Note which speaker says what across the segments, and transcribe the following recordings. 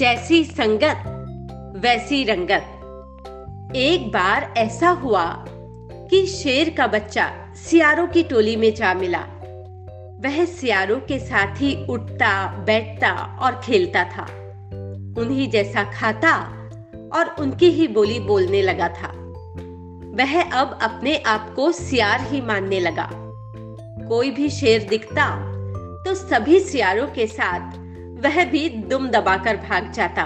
Speaker 1: जैसी संगत, वैसी रंगत। एक बार ऐसा हुआ कि शेर का बच्चा सियारों की टोली में जा मिला। वह सियारों के साथ ही उठता, बैठता और खेलता था। उन्हीं जैसा खाता और उनकी ही बोली बोलने लगा था। वह अब अपने आप को सियार ही मानने लगा। कोई भी शेर दिखता तो सभी सियारों के साथ वह भी दुम दबाकर भाग जाता।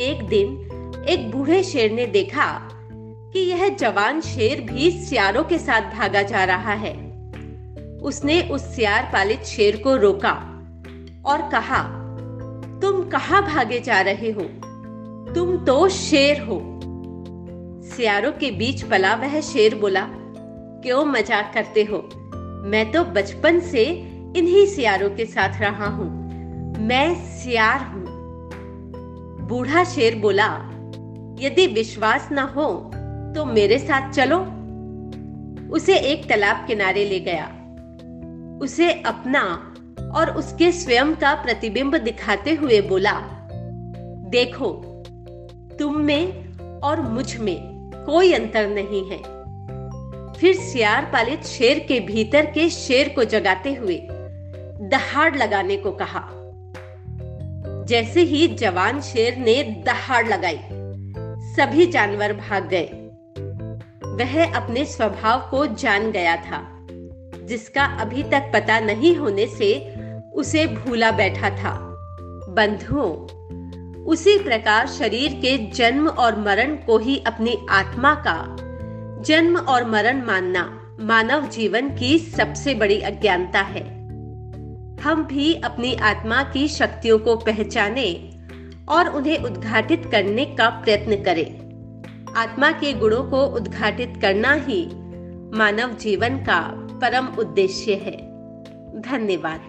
Speaker 1: एक दिन एक बूढ़े शेर ने देखा कि यह जवान शेर भी सियारों के साथ भागा जा रहा है। उसने उस सियार पालित शेर को रोका और कहा, तुम कहा भागे जा रहे हो? तुम तो शेर हो। सियारों के बीच पला वह शेर बोला, क्यों मज़ाक करते हो? मैं तो बचपन से इन्हीं सियारों के साथ रहा हूँ। मैं सियार हूँ। बूढ़ा शेर बोला, यदि विश्वास न हो तो मेरे साथ चलो। उसे एक तालाब किनारे ले गया। उसे अपना और उसके स्वयं का प्रतिबिंब दिखाते हुए बोला, देखो, तुम में और मुझमें कोई अंतर नहीं है। फिर सियार पालित शेर के भीतर के शेर को जगाते हुए दहाड़ लगाने को कहा जैसे ही जवान शेर ने दहाड़ लगाई, सभी जानवर भाग गए। वह अपने स्वभाव को जान गया था, जिसका अभी तक पता नहीं होने से उसे भूला बैठा था। बंधुओं, उसी प्रकार शरीर के जन्म और मरण को ही अपनी आत्मा का जन्म और मरण मानना मानव जीवन की सबसे बड़ी अज्ञानता है। हम भी अपनी आत्मा की शक्तियों को पहचाने और उन्हें उद्घाटित करने का प्रयत्न करें। आत्मा के गुणों को उद्घाटित करना ही मानव जीवन का परम उद्देश्य है। धन्यवाद।